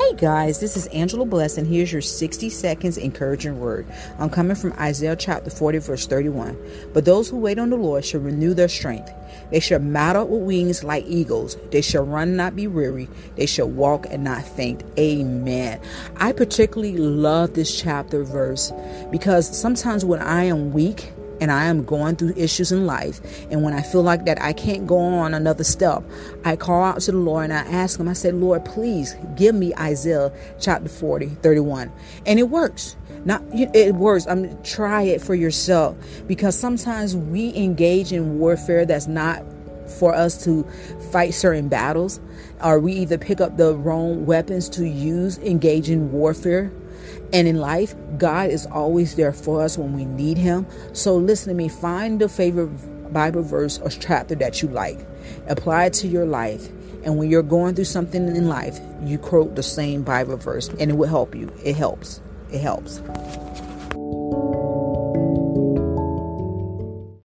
Hey guys, this is Angela Bless, and here's your 60 seconds encouraging word. I'm coming from Isaiah chapter 40, verse 31. But those who wait on the Lord shall renew their strength. They shall mount up with wings like eagles. They shall run and not be weary. They shall walk and not faint. Amen. I particularly love this chapter verse because sometimes when I am weak, and I am going through issues in life, and when I feel like that I can't go on another step, I call out to the Lord and I ask Him, I said, Lord, please give me Isaiah chapter 40, 31. And it works. Not it works. I'm mean, try it for yourself because sometimes we engage in warfare that's not for us to fight certain battles, or we either pick up the wrong weapons to use engage in warfare and in life, God is always there for us when we need Him. So listen to me. Find the favorite Bible verse or chapter that you like, apply it to your life. And when you're going through something in life, you quote the same Bible verse and it will help you. It helps. It helps.